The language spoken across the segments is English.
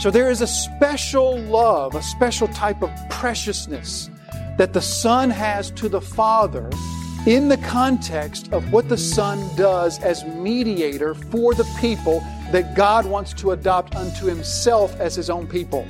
So there is a special love, a special type of preciousness that the Son has to the Father in the context of what the Son does as mediator for the people that God wants to adopt unto Himself as His own people.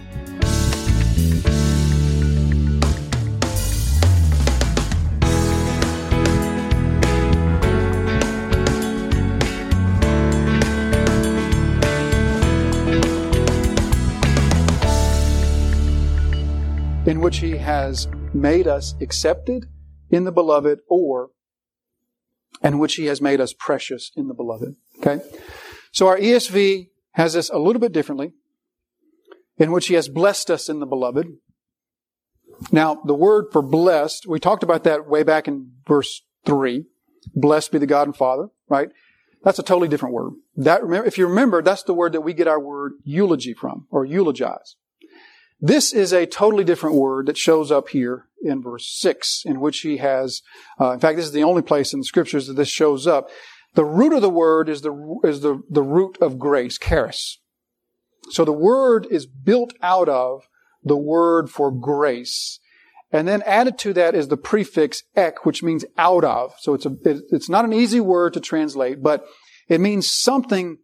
Which He has made us accepted in the beloved or in which He has made us precious in the beloved. Okay? So our ESV has this a little bit differently, in which He has blessed us in the beloved. Now, the word for blessed, we talked about that way back in verse 3. Blessed be the God and Father, right? That's a totally different word. That, remember if you remember, that's the word that we get our word eulogy from, or eulogize. This is a totally different word that shows up here in verse 6, in which he has, uh, in fact, this is the only place in the scriptures that this shows up. The root of the word is the, is the, the root of grace, charis. So the word is built out of the word for grace. And then added to that is the prefix ek, which means out of. So it's a, it's not an easy word to translate, but it means something,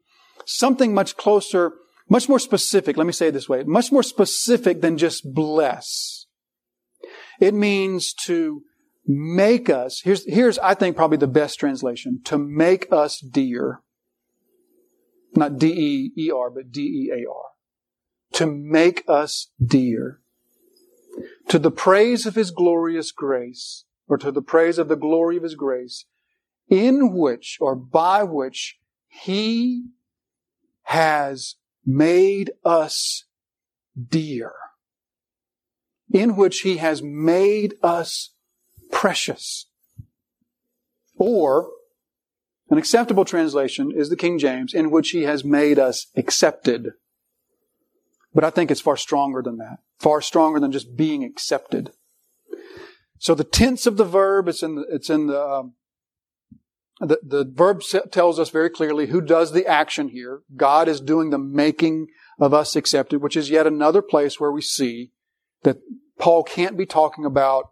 something much closer much more specific, let me say it this way, much more specific than just bless. It means to make us, here's, here's, I think, probably the best translation, to make us dear. Not D-E-E-R, but D-E-A-R. To make us dear. To the praise of His glorious grace, or to the praise of the glory of His grace, in which, or by which, He has made us dear, in which he has made us precious. Or, an acceptable translation is the King James, in which he has made us accepted. But I think it's far stronger than that. Far stronger than just being accepted. So the tense of the verb, it's in the, it's in the, um, the, the verb tells us very clearly who does the action here. God is doing the making of us accepted, which is yet another place where we see that Paul can't be talking about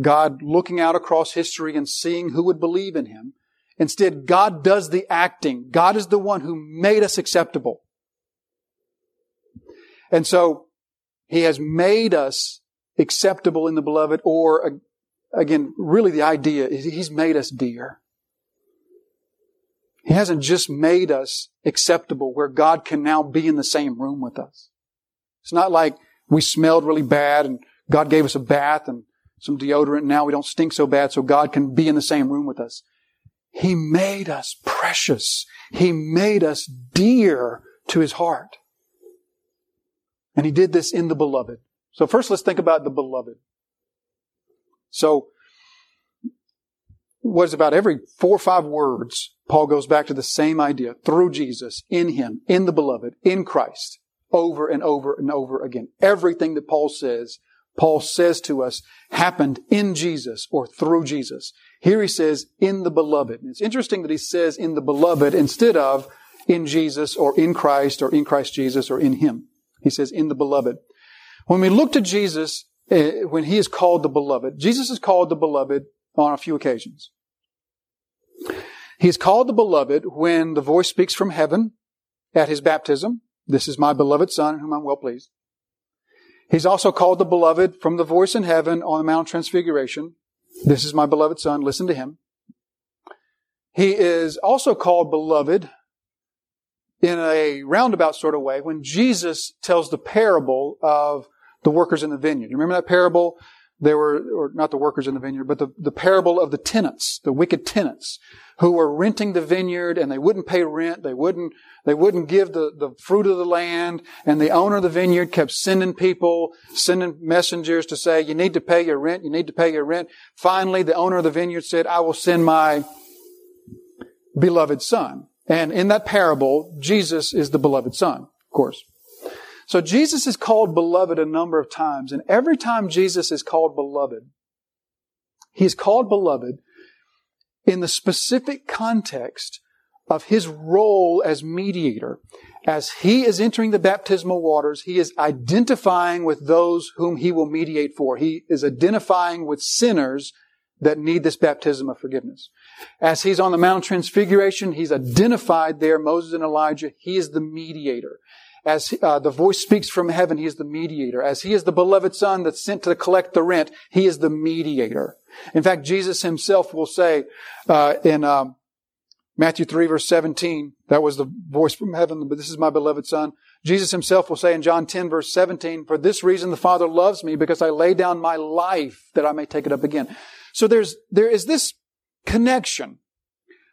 God looking out across history and seeing who would believe in him. Instead, God does the acting. God is the one who made us acceptable. And so, He has made us acceptable in the beloved, or again, really the idea is He's made us dear. He hasn't just made us acceptable where God can now be in the same room with us. It's not like we smelled really bad and God gave us a bath and some deodorant and now we don't stink so bad so God can be in the same room with us. He made us precious. He made us dear to His heart. And He did this in the beloved. So first let's think about the beloved. So, what is about every four or five words Paul goes back to the same idea through Jesus, in Him, in the beloved, in Christ, over and over and over again. Everything that Paul says, Paul says to us, happened in Jesus or through Jesus. Here he says, in the beloved. And it's interesting that he says in the beloved instead of in Jesus or in Christ or in Christ Jesus or in Him. He says in the beloved. When we look to Jesus, eh, when He is called the beloved, Jesus is called the beloved on a few occasions. He is called the beloved when the voice speaks from heaven at his baptism. This is my beloved son in whom I'm well pleased. He's also called the beloved from the voice in heaven on the Mount Transfiguration. This is my beloved son. Listen to him. He is also called beloved in a roundabout sort of way when Jesus tells the parable of the workers in the vineyard. You remember that parable there were, or not the workers in the vineyard, but the, the parable of the tenants, the wicked tenants, who were renting the vineyard and they wouldn't pay rent, they wouldn't, they wouldn't give the, the fruit of the land, and the owner of the vineyard kept sending people, sending messengers to say, you need to pay your rent, you need to pay your rent. Finally, the owner of the vineyard said, I will send my beloved son. And in that parable, Jesus is the beloved son, of course. So Jesus is called beloved a number of times, and every time Jesus is called beloved, he is called beloved in the specific context of his role as mediator. As he is entering the baptismal waters, he is identifying with those whom he will mediate for. He is identifying with sinners that need this baptism of forgiveness. As he's on the Mount Transfiguration, he's identified there, Moses and Elijah. He is the mediator. As uh, the voice speaks from heaven, he is the mediator. As he is the beloved son that's sent to collect the rent, he is the mediator. In fact, Jesus himself will say uh, in um, Matthew 3 verse 17, that was the voice from heaven, but this is my beloved son. Jesus himself will say in John 10 verse 17, for this reason the Father loves me because I lay down my life that I may take it up again. So there's, there is this connection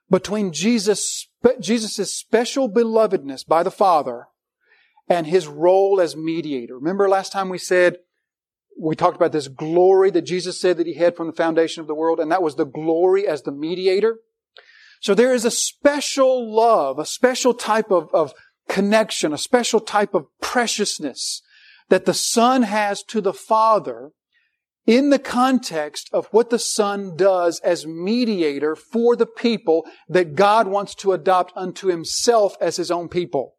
between Jesus, Jesus' special belovedness by the Father and his role as mediator. Remember last time we said, we talked about this glory that Jesus said that he had from the foundation of the world, and that was the glory as the mediator. So there is a special love, a special type of, of connection, a special type of preciousness that the Son has to the Father in the context of what the Son does as mediator for the people that God wants to adopt unto Himself as His own people.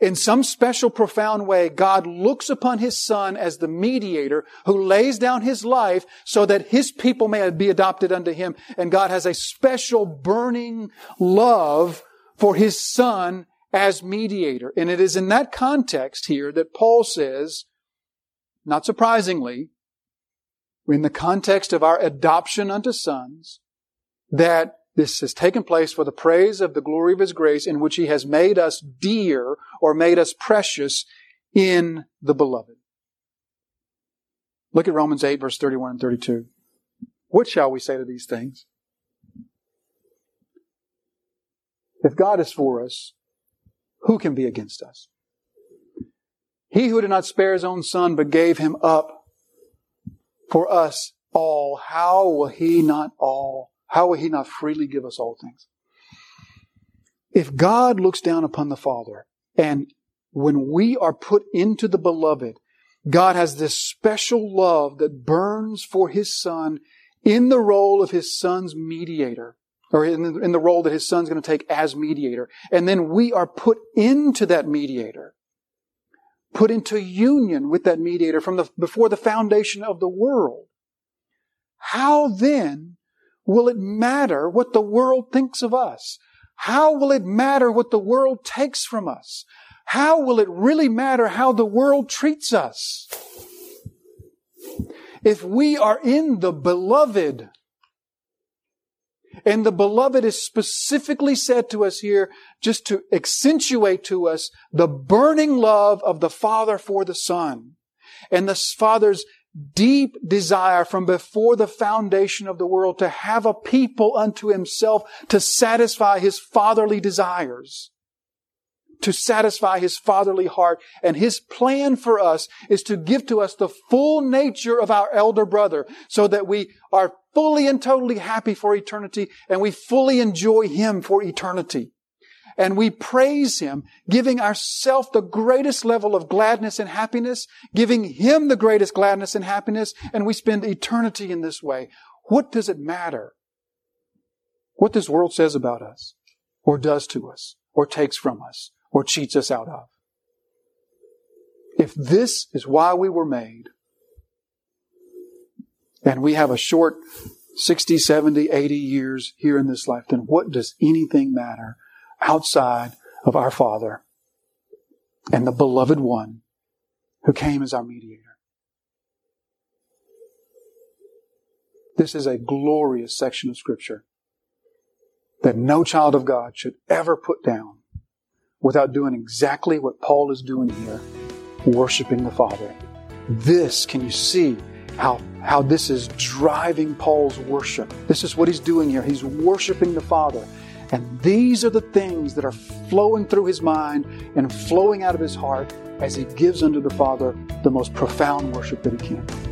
In some special profound way, God looks upon His Son as the mediator who lays down His life so that His people may be adopted unto Him. And God has a special burning love for His Son as mediator. And it is in that context here that Paul says, not surprisingly, in the context of our adoption unto sons, that this has taken place for the praise of the glory of His grace in which He has made us dear or made us precious in the beloved. Look at Romans 8 verse 31 and 32. What shall we say to these things? If God is for us, who can be against us? He who did not spare his own son, but gave him up for us all, how will he not all how will He not freely give us all things? If God looks down upon the Father, and when we are put into the beloved, God has this special love that burns for His Son in the role of His Son's mediator, or in the, in the role that His Son's going to take as mediator. And then we are put into that mediator, put into union with that mediator from the, before the foundation of the world. How then will it matter what the world thinks of us? How will it matter what the world takes from us? How will it really matter how the world treats us? If we are in the beloved, and the beloved is specifically said to us here just to accentuate to us the burning love of the Father for the Son and the Father's deep desire from before the foundation of the world to have a people unto himself to satisfy his fatherly desires, to satisfy his fatherly heart. And his plan for us is to give to us the full nature of our elder brother so that we are fully and totally happy for eternity and we fully enjoy him for eternity and we praise Him, giving ourself the greatest level of gladness and happiness, giving Him the greatest gladness and happiness, and we spend eternity in this way. What does it matter? What this world says about us, or does to us, or takes from us, or cheats us out of. If this is why we were made, and we have a short 60, 70, 80 years here in this life, then what does anything matter outside of our Father and the beloved one who came as our mediator. This is a glorious section of Scripture that no child of God should ever put down without doing exactly what Paul is doing here worshiping the Father. This, can you see how, how this is driving Paul's worship? This is what he's doing here. He's worshiping the Father. And these are the things that are flowing through his mind and flowing out of his heart as he gives unto the Father the most profound worship that he can.